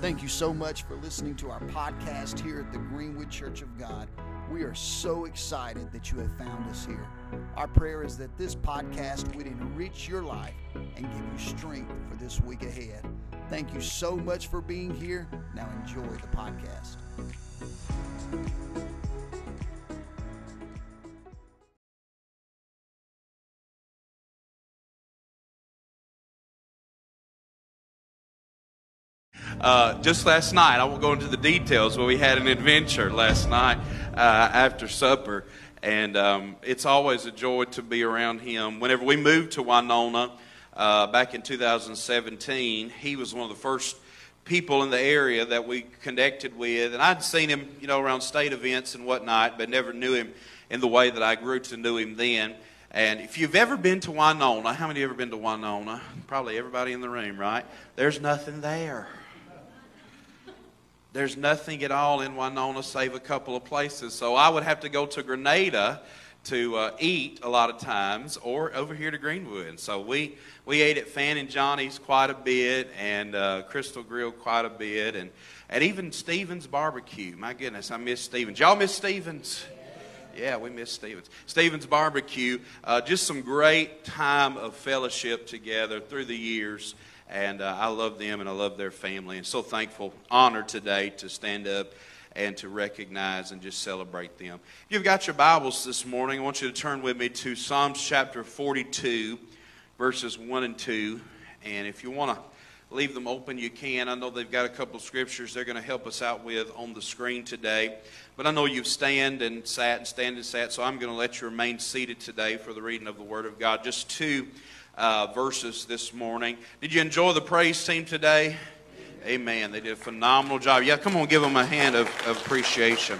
Thank you so much for listening to our podcast here at the Greenwood Church of God. We are so excited that you have found us here. Our prayer is that this podcast would enrich your life and give you strength for this week ahead. Thank you so much for being here. Now enjoy the podcast. Uh, just last night, I won't go into the details, but we had an adventure last night uh, after supper. And um, it's always a joy to be around him. Whenever we moved to Winona uh, back in 2017, he was one of the first people in the area that we connected with. And I'd seen him, you know, around state events and whatnot, but never knew him in the way that I grew to know him then. And if you've ever been to Winona, how many of you have ever been to Winona? Probably everybody in the room, right? There's nothing there. There's nothing at all in Winona save a couple of places. So I would have to go to Grenada to uh, eat a lot of times or over here to Greenwood. And so we, we ate at Fan and Johnny's quite a bit and uh, Crystal Grill quite a bit and, and even Stevens Barbecue. My goodness, I miss Stevens. Y'all miss Stevens? Yeah, we miss Stevens. Stevens Barbecue, uh, just some great time of fellowship together through the years. And uh, I love them and I love their family. And so thankful, honored today to stand up and to recognize and just celebrate them. If you've got your Bibles this morning, I want you to turn with me to Psalms chapter 42, verses 1 and 2. And if you want to leave them open, you can. I know they've got a couple of scriptures they're going to help us out with on the screen today. But I know you've stand and sat and stand and sat, so I'm going to let you remain seated today for the reading of the Word of God. Just two uh, verses this morning. Did you enjoy the praise team today? Amen. They did a phenomenal job. Yeah, come on, give them a hand of, of appreciation.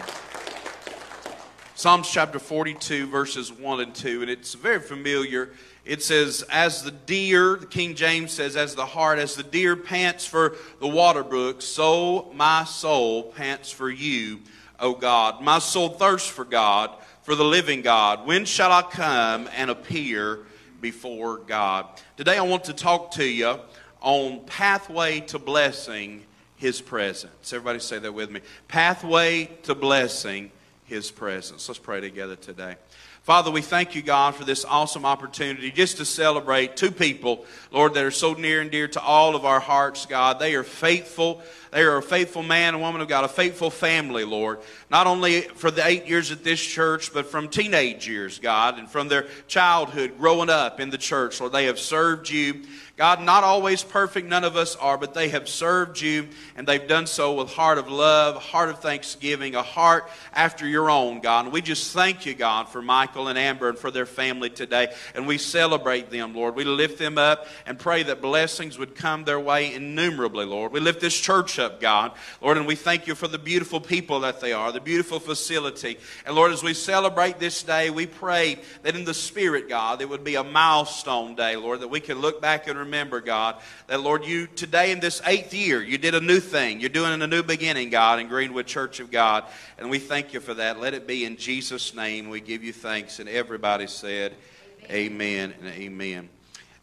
Psalms chapter 42, verses 1 and 2, and it's very familiar. It says, As the deer, the King James says, as the hart, as the deer pants for the water brook, so my soul pants for you, O God. My soul thirsts for God, for the living God. When shall I come and appear before God? Today I want to talk to you on pathway to blessing his presence. Everybody say that with me. Pathway to blessing his presence. Let's pray together today. Father, we thank you, God, for this awesome opportunity just to celebrate two people, Lord, that are so near and dear to all of our hearts, God. They are faithful. They are a faithful man and woman of God, a faithful family, Lord. Not only for the eight years at this church, but from teenage years, God, and from their childhood growing up in the church, Lord. They have served you. God, not always perfect, none of us are, but they have served you, and they've done so with heart of love, heart of thanksgiving, a heart after your own, God. And we just thank you, God, for Michael and Amber and for their family today. And we celebrate them, Lord. We lift them up and pray that blessings would come their way innumerably, Lord. We lift this church up, God, Lord, and we thank you for the beautiful people that they are, the beautiful facility. And Lord, as we celebrate this day, we pray that in the Spirit, God, it would be a milestone day, Lord, that we can look back and remember, God, that Lord, you today in this eighth year, you did a new thing. You're doing a new beginning, God, in Greenwood Church of God. And we thank you for that. Let it be in Jesus' name. We give you thanks. And everybody said, Amen, amen and amen.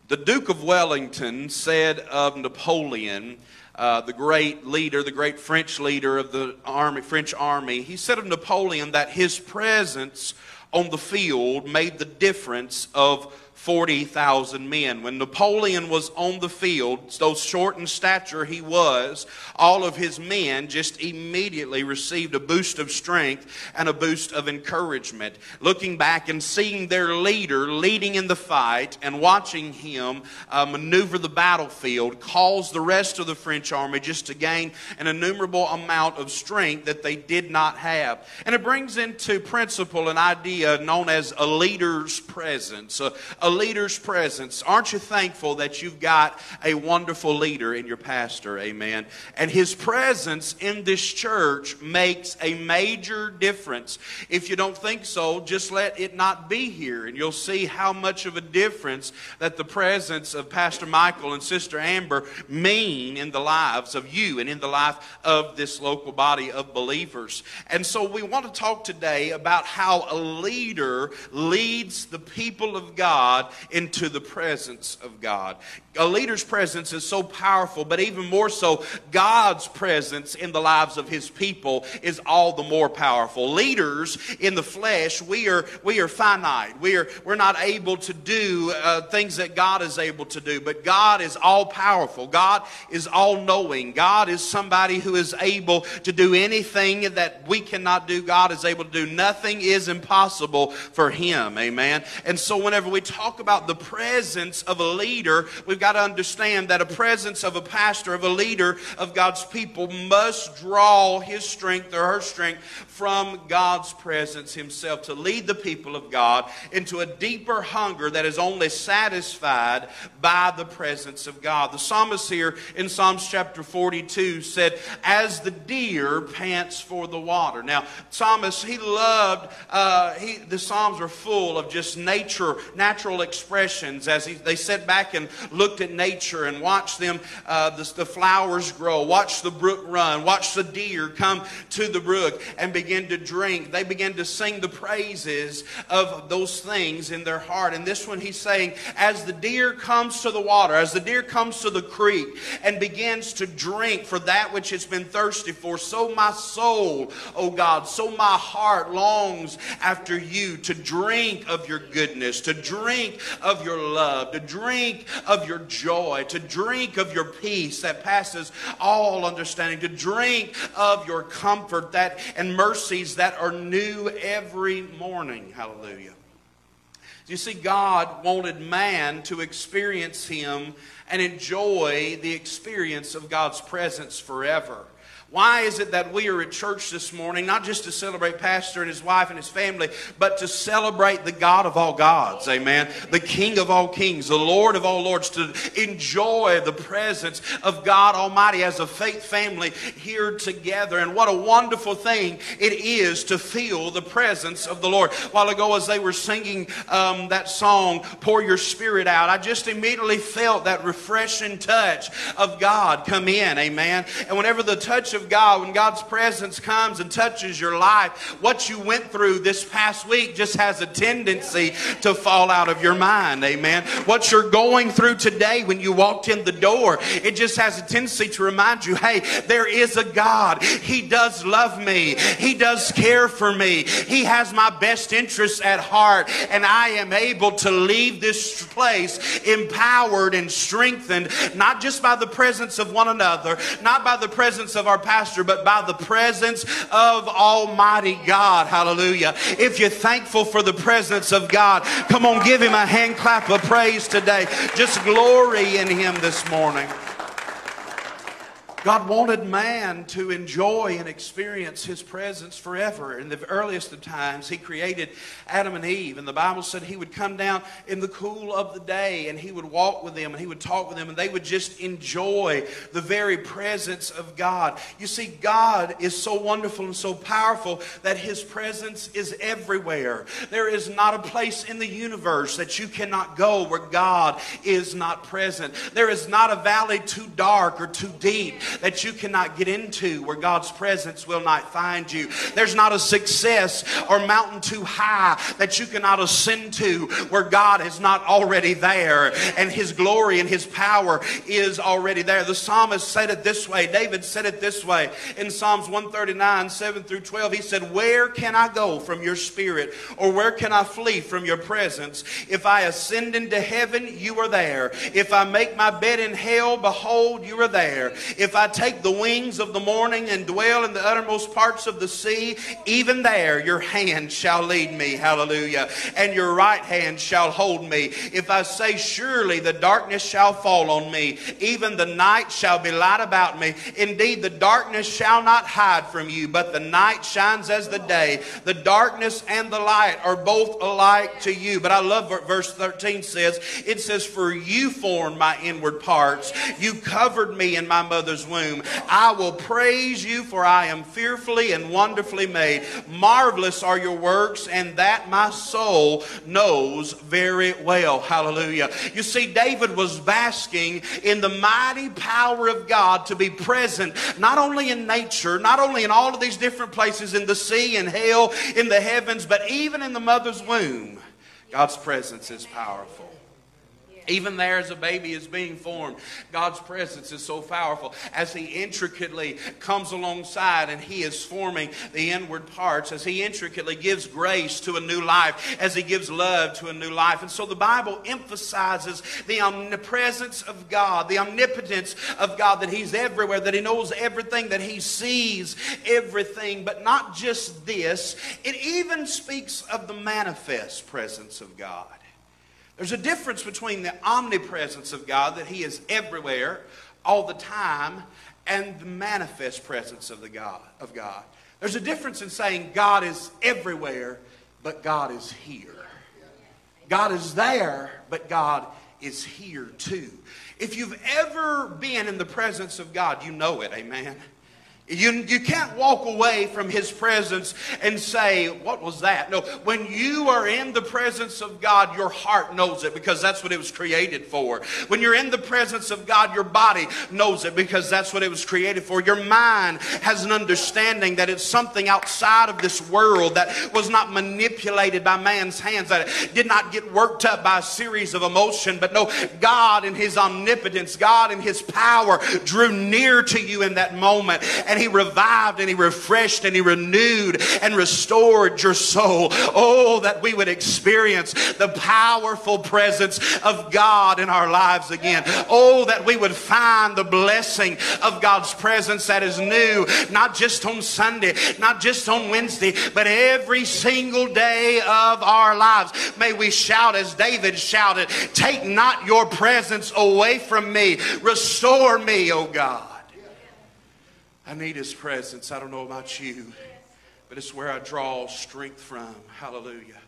The Duke of Wellington said of Napoleon, uh, the great leader, the great French leader of the army, French army, he said of Napoleon that his presence on the field made the difference of 40,000 men. When Napoleon was on the field, though short in stature he was, all of his men just immediately received a boost of strength and a boost of encouragement. Looking back and seeing their leader leading in the fight and watching him uh, maneuver the battlefield caused the rest of the French army just to gain an innumerable amount of strength that they did not have. And it brings into principle an idea known as a leader's presence. A, a leader's presence. Aren't you thankful that you've got a wonderful leader in your pastor? Amen. And his presence in this church makes a major difference. If you don't think so, just let it not be here, and you'll see how much of a difference that the presence of Pastor Michael and Sister Amber mean in the lives of you and in the life of this local body of believers. And so we want to talk today about how a leader leads the people of God God into the presence of God. A leader's presence is so powerful, but even more so, God's presence in the lives of his people is all the more powerful. Leaders in the flesh, we are, we are finite. We are, we're not able to do uh, things that God is able to do, but God is all powerful. God is all knowing. God is somebody who is able to do anything that we cannot do. God is able to do. Nothing is impossible for him. Amen. And so whenever we talk about the presence of a leader, we've got got to understand that a presence of a pastor, of a leader of God's people, must draw his strength or her strength from God's presence himself to lead the people of God into a deeper hunger that is only satisfied by the presence of God. The psalmist here in Psalms chapter 42 said, As the deer pants for the water. Now, psalmist, he loved, uh, he, the Psalms are full of just nature, natural expressions as he, they sat back and looked at nature and watched them, uh, the, the flowers grow, watched the brook run, watched the deer come to the brook and begin to drink. They began to sing the praises of those things in their heart. And this one he's saying, as the deer comes to the water, as the deer comes to the creek and begins to drink for that which it's been thirsty for, so my soul, oh God, so my heart longs after you to drink of your goodness, to drink of your love, to drink of your joy, to drink of your peace that passes all understanding, to drink of your comfort that and mercies that are new every morning. Hallelujah. You see, God wanted man to experience Him and enjoy the experience of God's presence forever. Why is it that we are at church this morning, not just to celebrate Pastor and his wife and his family, but to celebrate the God of all gods, amen? The King of all kings, the Lord of all lords, to enjoy the presence of God Almighty as a faith family here together. And what a wonderful thing it is to feel the presence of the Lord. While ago, as they were singing um, that song, Pour Your Spirit Out, I just immediately felt that refreshing touch of God come in, amen? And whenever the touch God, when God's presence comes and touches your life, what you went through this past week just has a tendency to fall out of your mind. Amen. What you're going through today when you walked in the door, it just has a tendency to remind you, hey, there is a God. He does love me. He does care for me. He has my best interests at heart. And I am able to leave this place empowered and strengthened, not just by the presence of one another, not by the presence of our pastor, but by the presence of Almighty God. Hallelujah. If you're thankful for the presence of God, come on, give him a hand clap of praise today. Just glory in him this morning. God wanted man to enjoy and experience his presence forever. In the earliest of times, he created Adam and Eve, and the Bible said he would come down in the cool of the day and he would walk with them and he would talk with them, and they would just enjoy the very presence of God. You see, God is so wonderful and so powerful that his presence is everywhere. There is not a place in the universe that you cannot go where God is not present. There is not a valley too dark or too deep that you cannot get into where God's presence will not find you. There's not a success or mountain too high that you cannot ascend to where God is not already there and His glory and His power is already there. The psalmist said it this way. David said it this way in Psalms 139, 7 through 12. He said, Where can I go from your spirit or where can I flee from your presence? If I ascend into heaven, you are there. If I make my bed in hell, behold, you are there. If I take the wings of the morning and dwell in the uttermost parts of the sea, even there your hand shall lead me. Hallelujah. And your right hand shall hold me. If I say, Surely the darkness shall fall on me, even the night shall be light about me. Indeed, the darkness shall not hide from you, but the night shines as the day. The darkness and the light are both alike to you. But I love what verse 13 says. It says, For you formed my inward parts, you covered me in my mother's womb. I will praise you, for I am fearfully and wonderfully made. Marvelous are your works, and that my soul knows very well. Hallelujah. You see, David was basking in the mighty power of God to be present, not only in nature, not only in all of these different places, in the sea and hell, in the heavens, but even in the mother's womb. God's presence is powerful. Even there, as a baby is being formed, God's presence is so powerful as He intricately comes alongside and He is forming the inward parts, as He intricately gives grace to a new life, as He gives love to a new life. And so the Bible emphasizes the omnipresence of God, the omnipotence of God, that He's everywhere, that He knows everything, that He sees everything. But not just this, it even speaks of the manifest presence of God. There's a difference between the omnipresence of God, that He is everywhere all the time, and the manifest presence of the God of God. There's a difference in saying God is everywhere, but God is here. God is there, but God is here too. If you've ever been in the presence of God, you know it, amen. You, you can't walk away from His presence and say, What was that? No, when you are in the presence of God, your heart knows it because that's what it was created for. When you're in the presence of God, your body knows it because that's what it was created for. Your mind has an understanding that it's something outside of this world that was not manipulated by man's hands, that did not get worked up by a series of emotion. But no, God in His omnipotence, God in His power drew near to you in that moment. And and He revived and He refreshed and He renewed and restored your soul. Oh, that we would experience the powerful presence of God in our lives again. Oh, that we would find the blessing of God's presence that is new, not just on Sunday, not just on Wednesday, but every single day of our lives. May we shout as David shouted, Take not your presence away from me, restore me, O God. I need His presence. I don't know about you, but it's where I draw strength from. Hallelujah.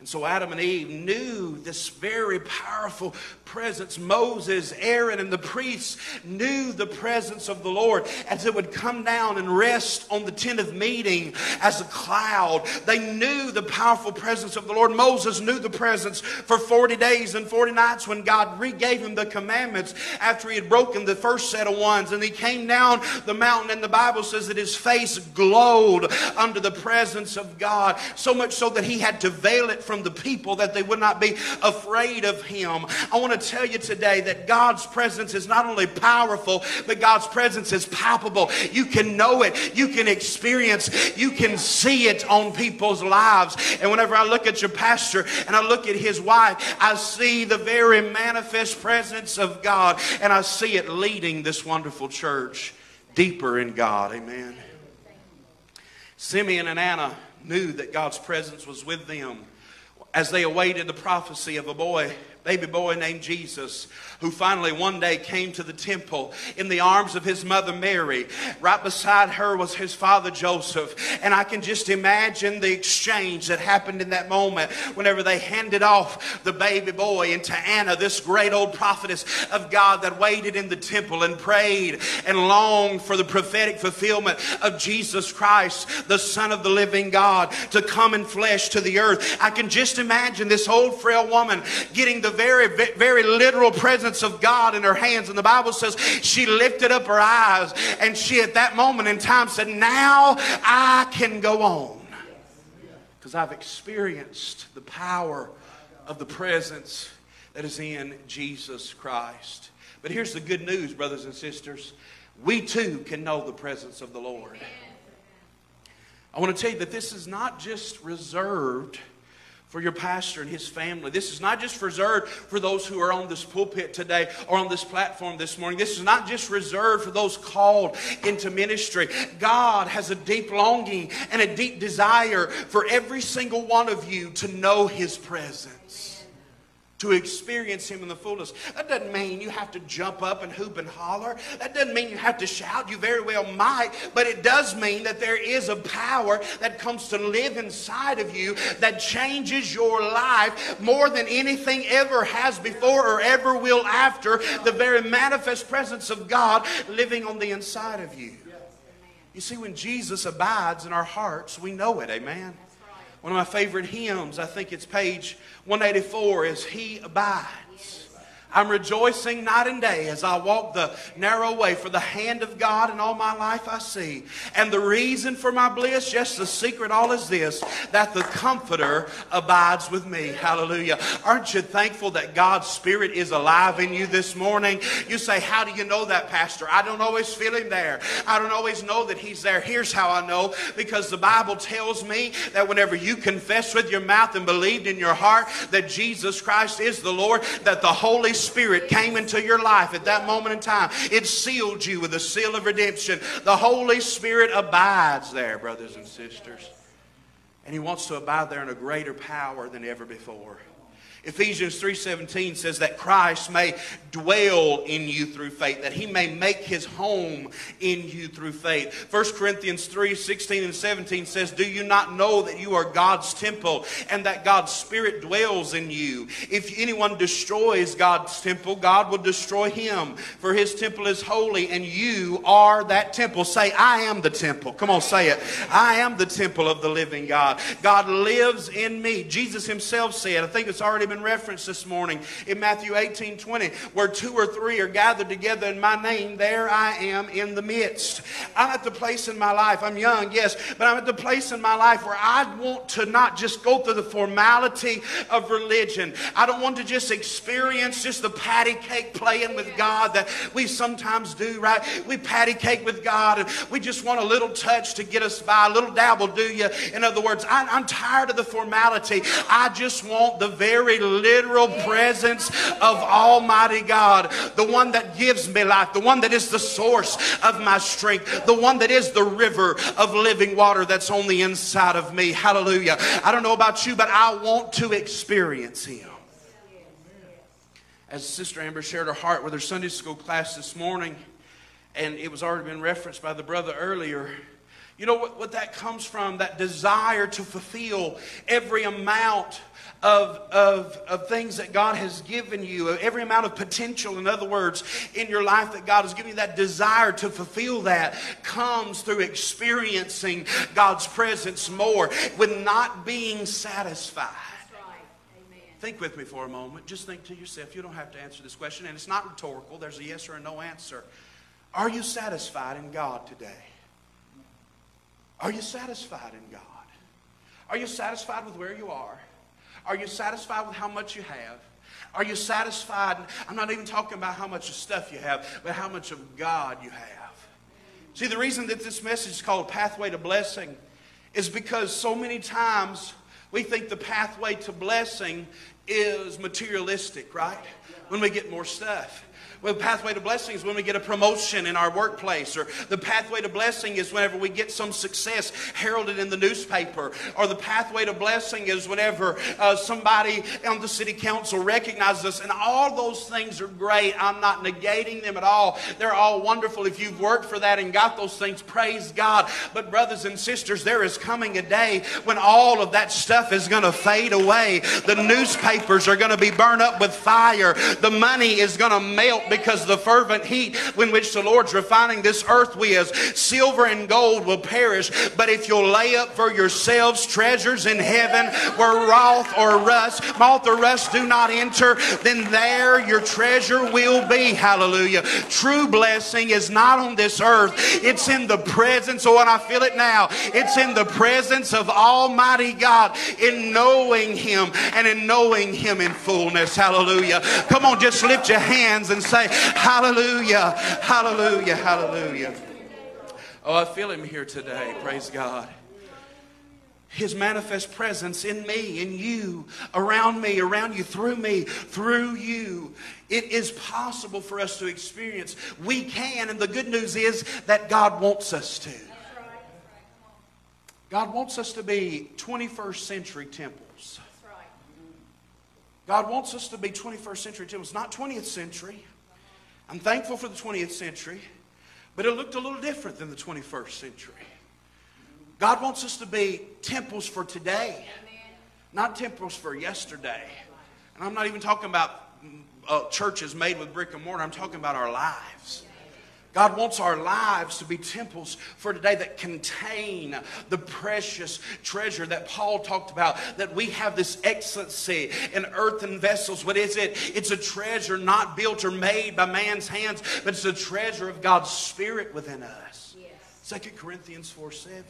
And so Adam and Eve knew this very powerful presence. Moses, Aaron, and the priests knew the presence of the Lord as it would come down and rest on the tent of meeting as a cloud. They knew the powerful presence of the Lord. Moses knew the presence for 40 days and 40 nights when God regave him the commandments after he had broken the first set of ones. And he came down the mountain, and the Bible says that his face glowed under the presence of God, so much so that he had to veil it from the people that they would not be afraid of him. I want to tell you today that God's presence is not only powerful, but God's presence is palpable. You can know it, you can experience, you can see it on people's lives. And whenever I look at your pastor and I look at his wife, I see the very manifest presence of God and I see it leading this wonderful church deeper in God. Amen. Simeon and Anna knew that God's presence was with them as they awaited the prophecy of a boy baby boy named Jesus, who finally one day came to the temple in the arms of his mother Mary. Right beside her was his father Joseph. And I can just imagine the exchange that happened in that moment whenever they handed off the baby boy into Anna, this great old prophetess of God that waited in the temple and prayed and longed for the prophetic fulfillment of Jesus Christ, the Son of the living God, to come in flesh to the earth. I can just imagine this old frail woman getting the very, very literal presence of God in her hands. And the Bible says she lifted up her eyes and she, at that moment in time, said, Now I can go on. Because I've experienced the power of the presence that is in Jesus Christ. But here's the good news, brothers and sisters. We too can know the presence of the Lord. I want to tell you that this is not just reserved for your pastor and his family. This is not just reserved for those who are on this pulpit today or on this platform this morning. This is not just reserved for those called into ministry. God has a deep longing and a deep desire for every single one of you to know his presence to experience Him in the fullness. That doesn't mean you have to jump up and hoop and holler. That doesn't mean you have to shout. You very well might, but it does mean that there is a power that comes to live inside of you that changes your life more than anything ever has before or ever will after. The very manifest presence of God living on the inside of you. You see, when Jesus abides in our hearts, we know it. Amen. One of my favorite hymns, I think it's page 184, is He Abides. I'm rejoicing night and day as I walk the narrow way, for the hand of God in all my life I see. And the reason for my bliss, yes, the secret all is this, that the Comforter abides with me. Hallelujah. Aren't you thankful that God's Spirit is alive in you this morning? You say, How do you know that, Pastor? I don't always feel Him there. I don't always know that He's there. Here's how I know because the Bible tells me that whenever you confess with your mouth and believed in your heart that Jesus Christ is the Lord, that the Holy Spirit came into your life at that moment in time. It sealed you with the seal of redemption. The Holy Spirit abides there, brothers and sisters. And He wants to abide there in a greater power than ever before. Ephesians 3:17 says that Christ may dwell in you through faith, that he may make his home in you through faith. 1 Corinthians 3:16 and 17 says, "Do you not know that you are God's temple and that God's spirit dwells in you? If anyone destroys God's temple, God will destroy him, for his temple is holy and you are that temple." Say, "I am the temple." Come on, say it. I am the temple of the living God. God lives in me. Jesus himself said, I think it's already been been referenced this morning in Matthew 18 20, where two or three are gathered together in my name, there I am in the midst. I'm at the place in my life, I'm young, yes, but I'm at the place in my life where I want to not just go through the formality of religion. I don't want to just experience just the patty cake playing with God that we sometimes do, right? We patty cake with God and we just want a little touch to get us by, a little dabble, do you? In other words, I, I'm tired of the formality. I just want the very literal presence of Almighty God, the one that gives me life, the one that is the source of my strength, the one that is the river of living water that's on the inside of me. Hallelujah. I don't know about you, but I want to experience Him. As Sister Amber shared her heart with her Sunday school class this morning, and it was already been referenced by the brother earlier. You know what, what that comes from? That desire to fulfill every amount of, of, of things that God has given you, every amount of potential, in other words, in your life that God has given you, that desire to fulfill that comes through experiencing God's presence more with not being satisfied. Think with me for a moment. Just think to yourself. You don't have to answer this question, and it's not rhetorical. There's a yes or a no answer. Are you satisfied in God today? Are you satisfied in God? Are you satisfied with where you are? Are you satisfied with how much you have? Are you satisfied? I'm not even talking about how much of stuff you have, but how much of God you have. See, the reason that this message is called Pathway to Blessing is because so many times we think the pathway to blessing is materialistic, right? When we get more stuff. Well, the pathway to blessing is when we get a promotion in our workplace, or the pathway to blessing is whenever we get some success heralded in the newspaper, or the pathway to blessing is whenever uh, somebody on the city council recognizes us. And all those things are great. I'm not negating them at all. They're all wonderful. If you've worked for that and got those things, praise God. But, brothers and sisters, there is coming a day when all of that stuff is going to fade away. The newspapers are going to be burned up with fire. The money is going to melt because the fervent heat in which the Lord's refining this earth with, silver and gold will perish. But if you'll lay up for yourselves treasures in heaven where wrath or rust, moth or rust do not enter, then there your treasure will be. Hallelujah. True blessing is not on this earth, it's in the presence, oh, and I feel it now. It's in the presence of Almighty God in knowing Him and in knowing Him in fullness. Hallelujah. Come on, just lift your hands and say, Hallelujah, hallelujah, hallelujah. Oh, I feel him here today. Praise God. His manifest presence in me, in you, around me, around you, through me, through you. It is possible for us to experience. We can, and the good news is that God wants us to. God wants us to be 21st century temples. God wants us to be 21st century temples, not 20th century. I'm thankful for the 20th century, but it looked a little different than the 21st century. God wants us to be temples for today, not temples for yesterday. And I'm not even talking about uh, churches made with brick and mortar, I'm talking about our lives. God wants our lives to be temples for today that contain the precious treasure that Paul talked about, that we have this excellency in earthen vessels. What is it? It's a treasure not built or made by man's hands, but it's a treasure of God's Spirit within us. Yes. 2 Corinthians 4 7.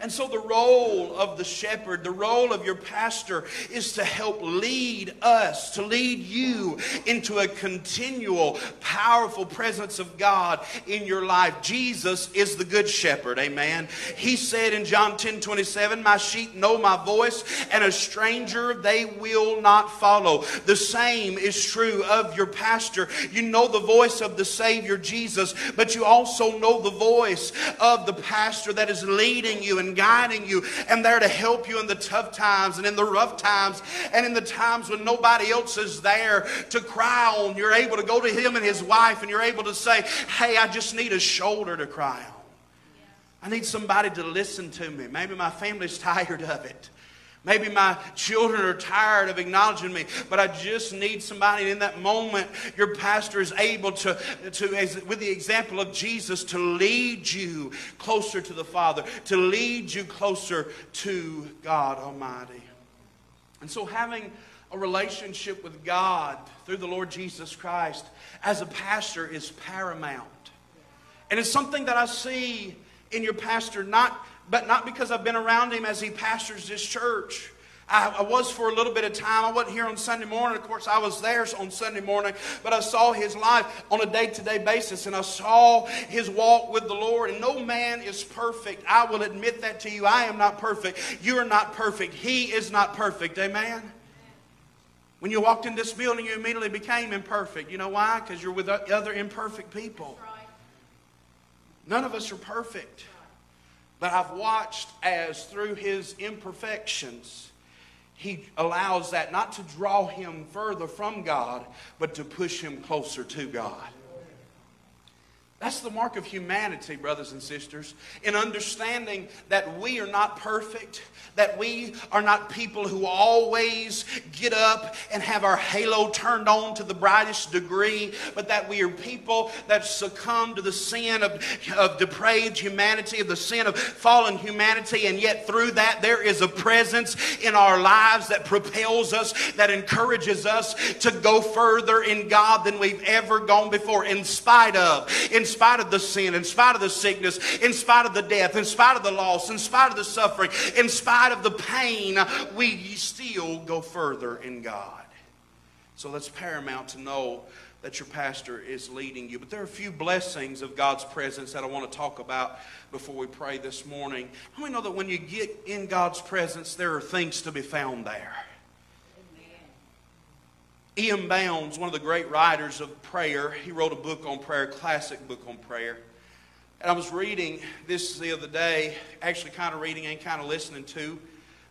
And so, the role of the shepherd, the role of your pastor, is to help lead us, to lead you into a continual, powerful presence of God in your life. Jesus is the good shepherd, amen. He said in John 10 27, My sheep know my voice, and a stranger they will not follow. The same is true of your pastor. You know the voice of the Savior Jesus, but you also know the voice of the pastor that is leading you and guiding you and there to help you in the tough times and in the rough times and in the times when nobody else is there to cry on. You're able to go to him and his wife and you're able to say, Hey, I just need a shoulder to cry on. I need somebody to listen to me. Maybe my family's tired of it. Maybe my children are tired of acknowledging me, but I just need somebody And in that moment. Your pastor is able to, to as, with the example of Jesus, to lead you closer to the Father, to lead you closer to God Almighty. And so, having a relationship with God through the Lord Jesus Christ as a pastor is paramount. And it's something that I see in your pastor, not but not because I've been around him as he pastors this church. I, I, was for a little bit of time. I wasn't here on Sunday morning. Of course, I was there on Sunday morning, but I saw his life on a day to day basis and I saw his walk with the Lord. And no man is perfect. I will admit that to you. I am not perfect. You are not perfect. He is not perfect. Amen? When you walked in this building, you immediately became imperfect. You know why? Because you're with other imperfect people. None of us are perfect. But I've watched as through his imperfections, he allows that not to draw him further from God, but to push him closer to God. That's the mark of humanity, brothers and sisters, in understanding that we are not perfect, that we are not people who always get up and have our halo turned on to the brightest degree, but that we are people that succumb to the sin of, of depraved humanity, of the sin of fallen humanity, and yet through that there is a presence in our lives that propels us, that encourages us to go further in God than we've ever gone before, in spite of. In spite of the sin, in spite of the sickness, in spite of the death, in spite of the loss, in spite of the suffering, in spite of the pain, we still go further in God. So that's paramount to know that your pastor is leading you. But there are a few blessings of God's presence that I want to talk about before we pray this morning. How many know that when you get in God's presence, there are things to be found there? E.M. Bounds, one of the great writers of prayer, he wrote a book on prayer, a classic book on prayer. And I was reading this the other day, actually kind of reading and kind of listening to.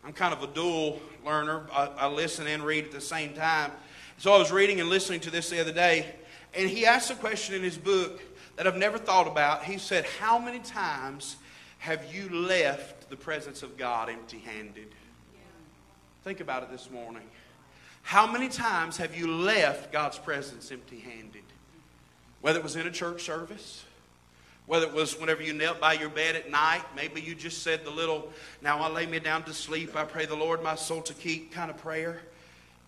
I'm kind of a dual learner. I, I listen and read at the same time. So I was reading and listening to this the other day, and he asked a question in his book that I've never thought about. He said, How many times have you left the presence of God empty handed? Yeah. Think about it this morning. How many times have you left God's presence empty handed? Whether it was in a church service, whether it was whenever you knelt by your bed at night, maybe you just said the little, now I lay me down to sleep, I pray the Lord my soul to keep kind of prayer,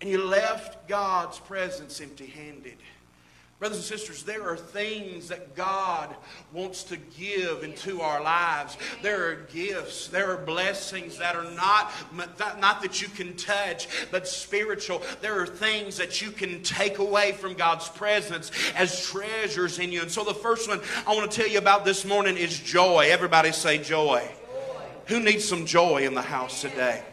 and you left God's presence empty handed. Brothers and sisters, there are things that God wants to give into our lives. There are gifts, there are blessings that are not, not that you can touch, but spiritual. There are things that you can take away from God's presence as treasures in you. And so the first one I want to tell you about this morning is joy. Everybody say joy. joy. Who needs some joy in the house today?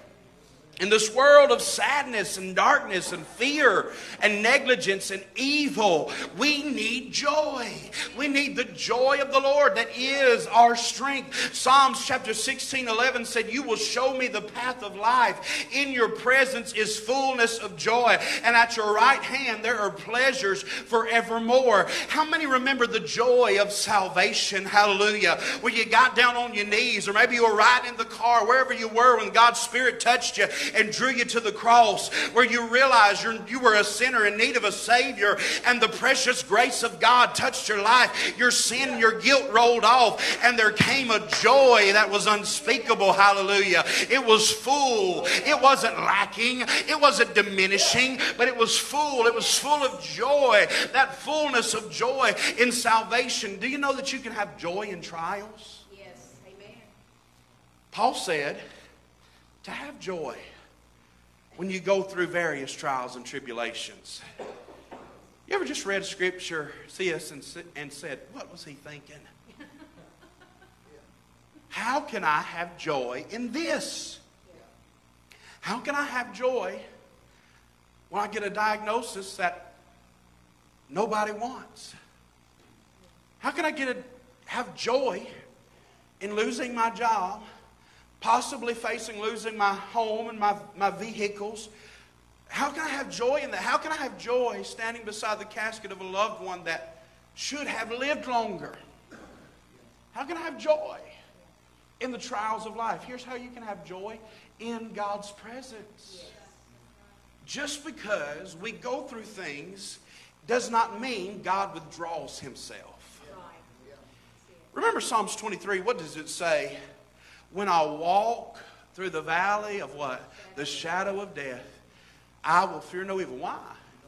In this world of sadness and darkness and fear and negligence and evil, we need joy. We need the joy of the Lord that is our strength. Psalms chapter 16 11 said, You will show me the path of life. In your presence is fullness of joy, and at your right hand there are pleasures forevermore. How many remember the joy of salvation? Hallelujah. Where you got down on your knees, or maybe you were riding in the car, wherever you were when God's Spirit touched you and drew you to the cross, where you realized you're, you were a sinner in need of a Savior, and the precious grace of God touched your life. Your sin, your guilt rolled off, and there came a joy that was unspeakable. Hallelujah. It was full. It wasn't lacking. It wasn't diminishing, but it was full. It was full of joy. That fullness of joy in salvation. Do you know that you can have joy in trials? Yes. Amen. Paul said to have joy when you go through various trials and tribulations. You ever just read scripture, see us, and, and said, What was he thinking? How can I have joy in this? How can I have joy when I get a diagnosis that nobody wants? How can I get a, have joy in losing my job, possibly facing losing my home and my, my vehicles? How can I have joy in that? How can I have joy standing beside the casket of a loved one that should have lived longer? How can I have joy in the trials of life? Here's how you can have joy in God's presence. Just because we go through things does not mean God withdraws himself. Remember Psalms 23, what does it say? When I walk through the valley of what? The shadow of death, I will fear no evil. Why?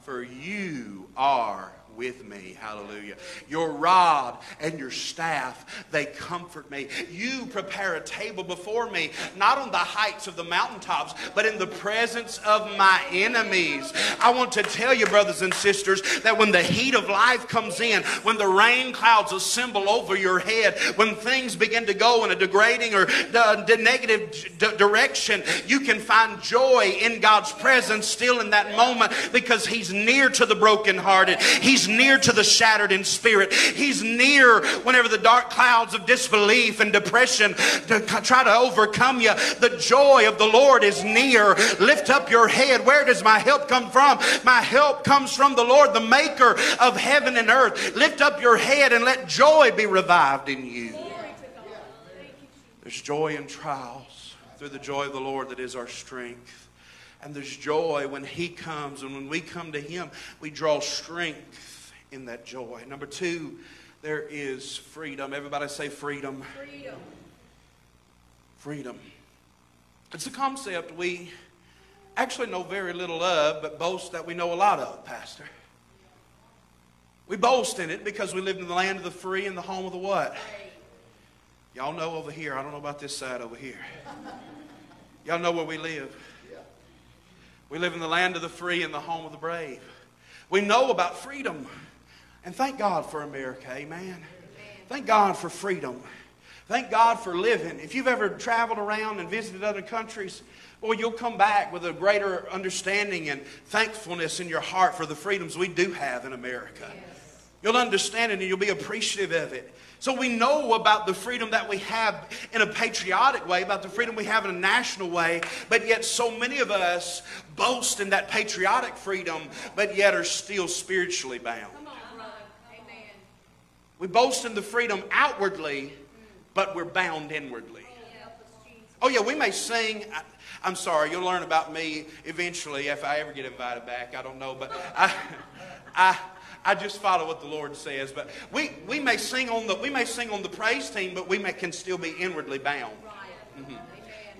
For you are with me. Hallelujah. Your rod and your staff, they comfort me. You prepare a table before me, not on the heights of the mountaintops, but in the presence of my enemies. I want to tell you, brothers and sisters, that when the heat of life comes in, when the rain clouds assemble over your head, when things begin to go in a degrading or uh, the negative d- direction, you can find joy in God's presence still in that moment because He's near to the brokenhearted. He's near to the shattered in spirit. He's near whenever the dark clouds of disbelief and depression to try to overcome you. The joy of the Lord is near. Lift up your head. Where does my help come from? My help comes from the Lord, the maker of heaven and earth. Lift up your head and let joy be revived in you. There's joy in trials through the joy of the Lord that is our strength. And there's joy when He comes, and when we come to Him, we draw strength in that joy. Number two, there is freedom. Everybody say freedom. Freedom. Freedom. It's a concept we actually know very little of, but boast that we know a lot of, Pastor. We boast in it because we live in the land of the free and the home of the what? Y'all know over here. I don't know about this side over here. Y'all know where we live. We live in the land of the free and the home of the brave. We know about freedom. And thank God for America. Amen. Thank God for freedom. Thank God for living. If you've ever traveled around and visited other countries, boy, you'll come back with a greater understanding and thankfulness in your heart for the freedoms we do have in America. You'll understand it and you'll be appreciative of it. So we know about the freedom that we have in a patriotic way, about the freedom we have in a national way, but yet so many of us boast in that patriotic freedom, but yet are still spiritually bound. Come on, brother. Amen. We boast in the freedom outwardly, but we're bound inwardly. Help us, Jesus. Oh, yeah, we may sing. I, I'm sorry, you'll learn about me eventually if I ever get invited back. I don't know, but I, I, I just follow what the Lord says. But we, we may sing on the we may sing on the praise team, but we may, can still be inwardly bound. Right. Mm-hmm.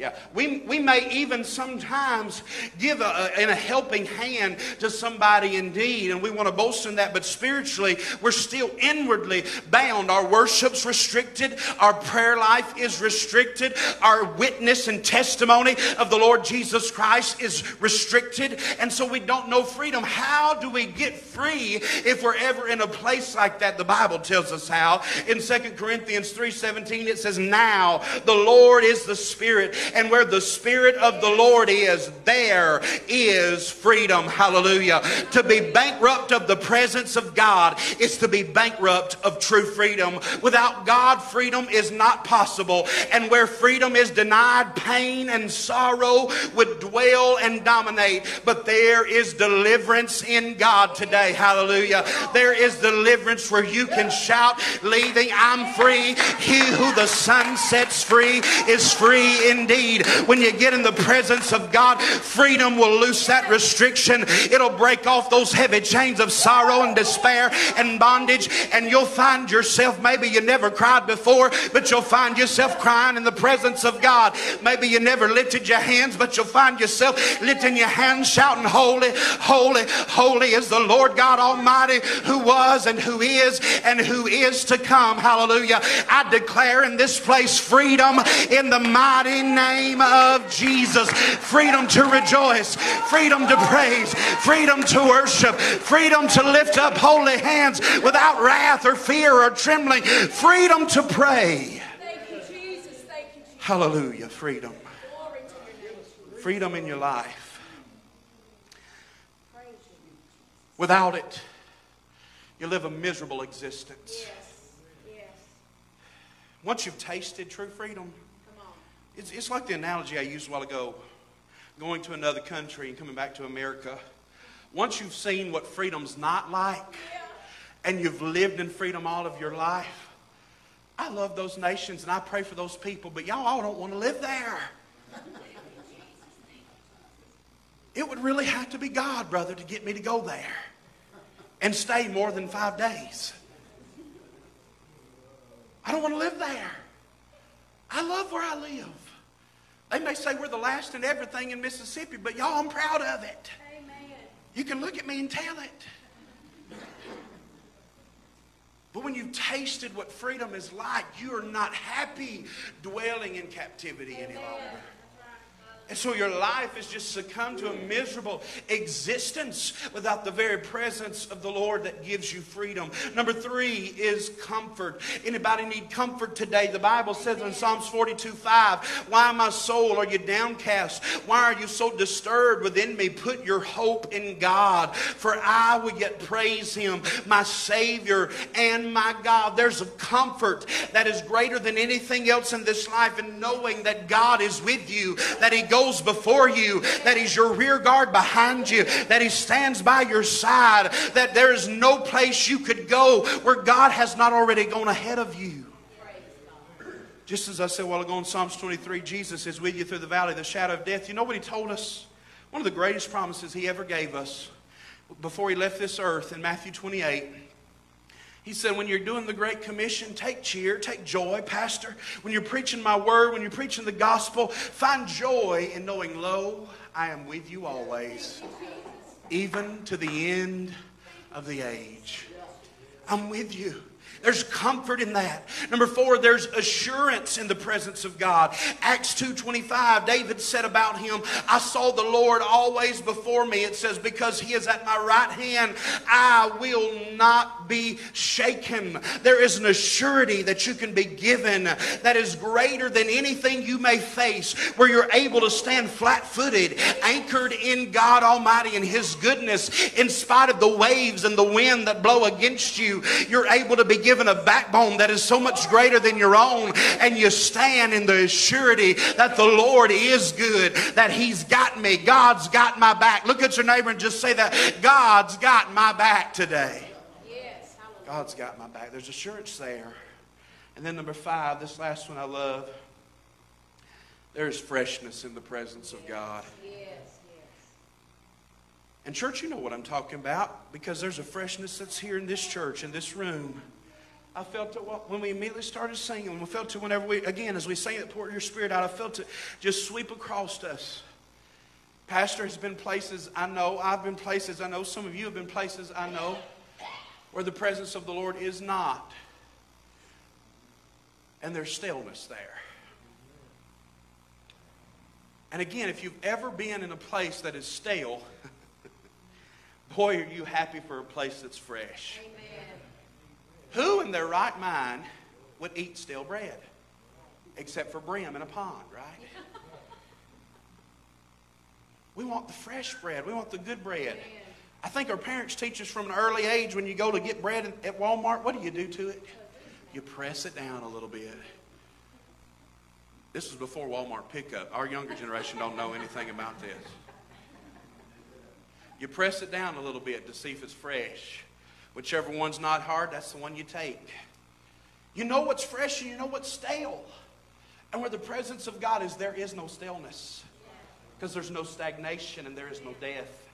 Yeah, we, we may even sometimes give a, a, in a helping hand to somebody indeed, and we want to boast in that, but spiritually, we're still inwardly bound. Our worship's restricted, our prayer life is restricted, our witness and testimony of the Lord Jesus Christ is restricted, and so we don't know freedom. How do we get free if we're ever in a place like that? The Bible tells us how. In 2 Corinthians 3:17, it says, Now the Lord is the Spirit and where the Spirit of the Lord is, there is freedom. Hallelujah. To be bankrupt of the presence of God is to be bankrupt of true freedom. Without God, freedom is not possible. And where freedom is denied, pain and sorrow would dwell and dominate. But there is deliverance in God today. Hallelujah. There is deliverance where you can shout, leaving, I'm free. He who the Son sets free is free indeed. When you get in the presence of God, freedom will loose that restriction. It'll break off those heavy chains of sorrow and despair and bondage, and you'll find yourself, maybe you never cried before, but you'll find yourself crying in the presence of God. Maybe you never lifted your hands, but you'll find yourself lifting your hands, shouting, Holy, holy, holy is the Lord God Almighty who was and who is and who is to come. Hallelujah. I declare in this place freedom in the mighty name of Jesus. Freedom to rejoice, freedom to praise, freedom to worship, freedom to lift up holy hands without wrath or fear or trembling, freedom to pray. You, Jesus. Thank you, Jesus. Hallelujah. Freedom. Glory to your name. Freedom in your life. Without it, you live a miserable existence. Yes. Yes. Once you've tasted true freedom. It's, it's like the analogy I used a while ago going to another country and coming back to America. Once you've seen what freedom's not like and you've lived in freedom all of your life, I love those nations and I pray for those people, but y'all all don't want to live there. It would really have to be God, brother, to get me to go there and stay more than five days. I don't want to live there. I love where I live. They may say we're the last in everything in Mississippi, but y'all, I'm proud of it. Amen. You can look at me and tell it. But when you've tasted what freedom is like, you are not happy dwelling in captivity any longer. And so your life has just succumbed to a miserable existence without the very presence of the Lord that gives you freedom. Number three is comfort. Anybody need comfort today? The Bible says in Psalms 42 5, Why, my soul, are you downcast? Why are you so disturbed within me? Put your hope in God, for I will yet praise him, my Savior and my God. There's a comfort that is greater than anything else in this life in knowing that God is with you, that He goes before you, that He's your rear guard behind you, that He stands by your side, that there is no place you could go where God has not already gone ahead of you. Just as I said while ago in Psalms 23, Jesus is with you through the valley of the shadow of death. You know what He told us? One of the greatest promises He ever gave us before He left this earth in Matthew 28. He said, when you're doing the Great Commission, take cheer, take joy, Pastor. When you're preaching my word, when you're preaching the gospel, find joy in knowing, lo, I am with you always, even to the end of the age. I'm with you. There's comfort in that. Number four, there's assurance in the presence of God. Acts 2.25, David said about him, I saw the Lord always before me. It says, because he is at my right hand, I will not be shaken. There is an assurity that you can be given that is greater than anything you may face, where you're able to stand flat-footed, anchored in God Almighty and his goodness, in spite of the waves and the wind that blow against you. You're able to be given a backbone that is so much greater than your own, and you stand in the surety that the Lord is good, that He's got me, God's got my back. Look at your neighbor and just say that God's got my back today. Yes. God's got my back. There's assurance there. And then number five, this last one I love. There's freshness in the presence of God. Yes. Yes. And church, you know what I'm talking about because there's a freshness that's here in this church, in this room. I felt it when we immediately started singing. We felt it whenever we, again, as we sang it, pour your spirit out. I felt it just sweep across us. Pastor has been places I know. I've been places I know. Some of you have been places I know where the presence of the Lord is not. And there's stillness there. And again, if you've ever been in a place that is stale, boy, are you happy for a place that's fresh. Amen. Who in their right mind would eat stale bread? Except for brim in a pond, right? We want the fresh bread. We want the good bread. I think our parents teach us from an early age when you go to get bread at Walmart, what do you do to it? You press it down a little bit. This was before Walmart pickup. Our younger generation don't know anything about this. You press it down a little bit to see if it's fresh. Whichever one's not hard, that's the one you take. You know what's fresh and you know what's stale. And where the presence of God is, there is no stillness. Because there's no stagnation and there is no death.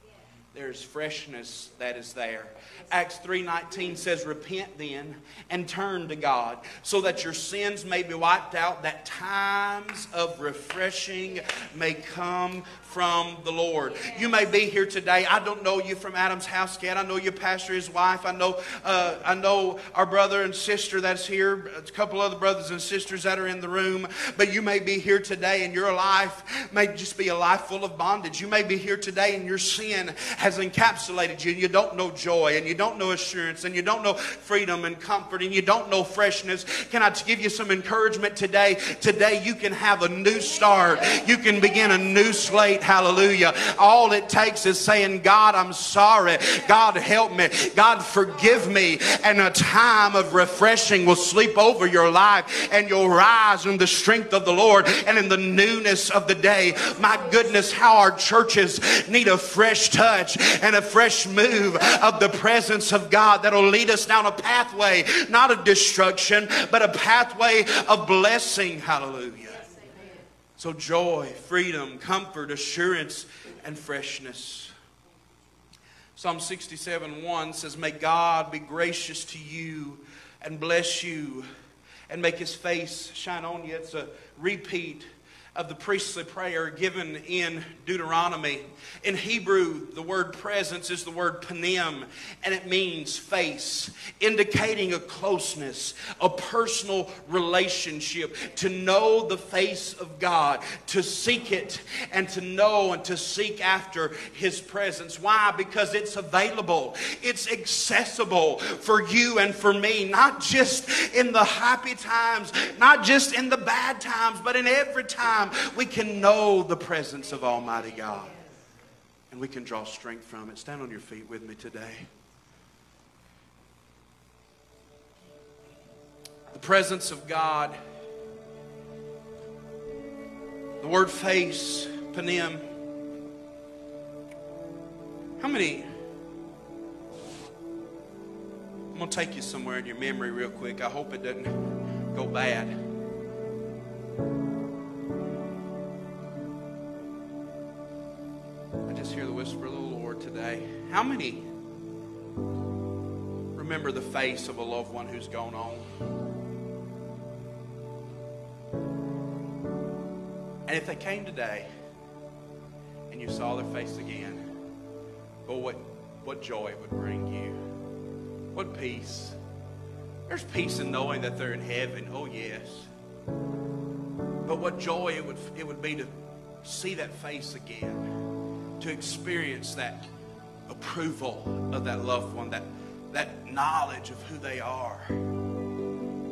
There's freshness that is there. Acts 3:19 says, "Repent then and turn to God, so that your sins may be wiped out, that times of refreshing may come from the Lord." You may be here today. I don't know you from Adam's house yet. I know your pastor, his wife. I know, uh, I know our brother and sister that's here. A couple other brothers and sisters that are in the room. But you may be here today, and your life may just be a life full of bondage. You may be here today, and your sin has encapsulated you, and you don't know joy, and you don't know assurance, and you don't know freedom and comfort, and you don't know freshness. Can I give you some encouragement today? Today you can have a new start. You can begin a new slate. Hallelujah. All it takes is saying, God, I'm sorry. God, help me. God, forgive me. And a time of refreshing will sleep over your life, and you'll rise in the strength of the Lord and in the newness of the day. My goodness, how our churches need a fresh touch and a fresh move of the presence of God that'll lead us down a pathway, not of destruction, but a pathway of blessing. Hallelujah. So, joy, freedom, comfort, assurance, and freshness. Psalm 67 1 says, May God be gracious to you and bless you and make his face shine on you. It's a repeat of the priestly prayer given in Deuteronomy. In Hebrew, the word presence is the word panim, and it means face, indicating a closeness, a personal relationship, to know the face of God, to seek it, and to know and to seek after His presence. Why? Because it's available, it's accessible for you and for me, not just in the happy times, not just in the bad times, but in every time we can know the presence of Almighty God. And we can draw strength from it. Stand on your feet with me today. The presence of God. The word face, panim. How many? I'm going to take you somewhere in your memory real quick. I hope it doesn't go bad. How many remember the face of a loved one who's gone on? And if they came today and you saw their face again, oh, what, what joy it would bring you. What peace. There's peace in knowing that they're in heaven. Oh, yes. But what joy it would, it would be to see that face again, to experience that approval of that loved one, that, that knowledge of who they are.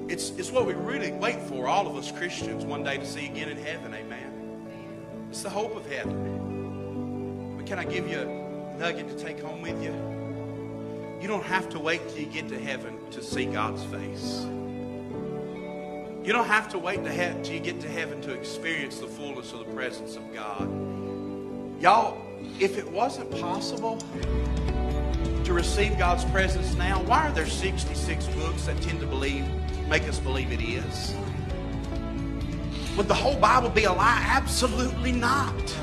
It's, it's what we really wait for, all of us Christians, one day to see again in heaven. Amen. It's the hope of heaven. But can I give you a nugget to take home with you? You don't have to wait till you get to heaven to see God's face. You don't have to wait to he- till you get to heaven to experience the fullness of the presence of God. Y'all, if it wasn't possible to receive God's presence now, why are there 66 books that tend to believe, make us believe it is? Would the whole Bible be a lie? Absolutely not.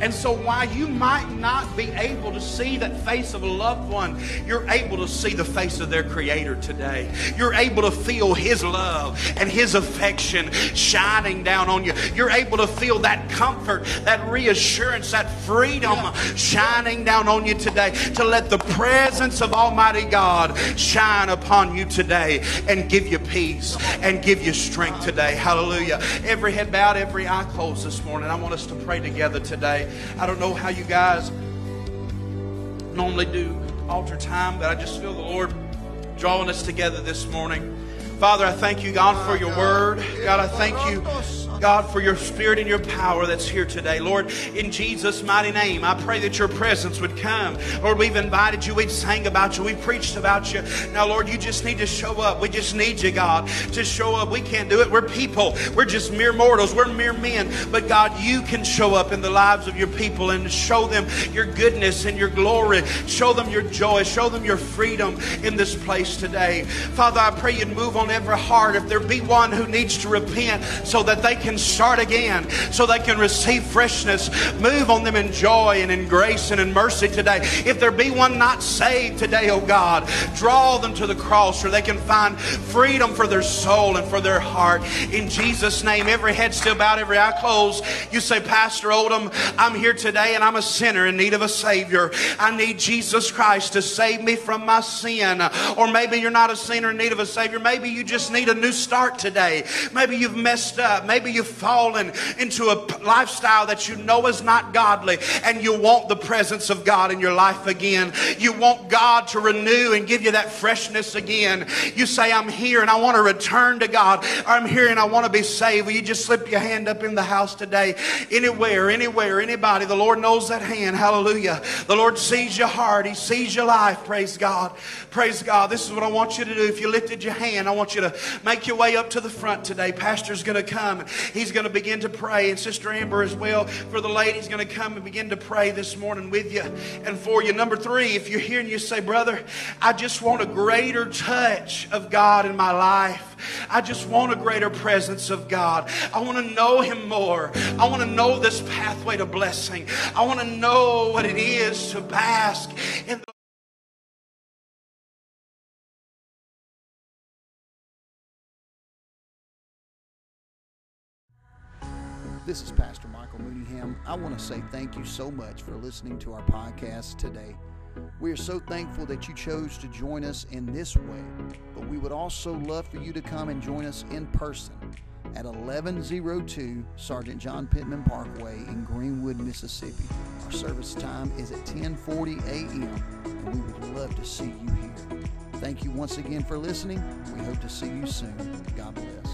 And so, while you might not be able to see that face of a loved one, you're able to see the face of their Creator today. You're able to feel His love and His affection shining down on you. You're able to feel that comfort, that reassurance, that freedom shining down on you today. To let the presence of Almighty God shine upon you today and give you peace and give you strength today. Hallelujah. Every head bowed, every eye closed this morning. I want us to pray together today. I don't know how you guys normally do altar time, but I just feel the Lord drawing us together this morning. Father, I thank you, God, for your word. God, I thank you, God, for your spirit and your power that's here today. Lord, in Jesus' mighty name, I pray that your presence would come. Lord, we've invited you, we've sang about you, we've preached about you. Now, Lord, you just need to show up. We just need you, God, to show up. We can't do it. We're people, we're just mere mortals, we're mere men. But God, you can show up in the lives of your people and show them your goodness and your glory. Show them your joy. Show them your freedom in this place today. Father, I pray you'd move on every heart. If there be one who needs to repent so that they can start again, so they can receive freshness, move on them in joy and in grace and in mercy today. If there be one not saved today, oh God, draw them to the cross where they can find freedom for their soul and for their heart. In Jesus' name, every head still bowed, every eye closed. You say, Pastor Oldham, I'm here today and I'm a sinner in need of a Savior. I need Jesus Christ to save me from my sin. Or maybe you're not a sinner in need of a Savior. Maybe you just need a new start today. Maybe you've messed up. Maybe you've fallen into a lifestyle that you know is not godly and you want the presence of God in your life again. You want God to renew and give you that freshness again. You say, I'm here and I want to return to God. I'm here and I want to be saved. Will you just slip your hand up in the house today? Anywhere, anywhere, anybody. The Lord knows that hand. Hallelujah. The Lord sees your heart. He sees your life. Praise God. Praise God. This is what I want you to do. If you lifted your hand, I want you to make your way up to the front today. Pastor's going to come. He's going to begin to pray. And Sister Amber as well. For the ladies going to come and begin to pray this morning with you and for you. Number three, if you're here and you say, brother, I just want a greater touch of God in my life. I just want a greater presence of God. I want to know Him more. I want to know this pathway to blessing. I want to know what it is to bask in the This is Pastor Michael Mooneyham. I want to say thank you so much for listening to our podcast today. We are so thankful that you chose to join us in this way, but we would also love for you to come and join us in person at 1102 Sergeant John Pittman Parkway in Greenwood, Mississippi. Our service time is at 10:40 a.m. and we would love to see you here. Thank you once again for listening. We hope to see you soon. God bless.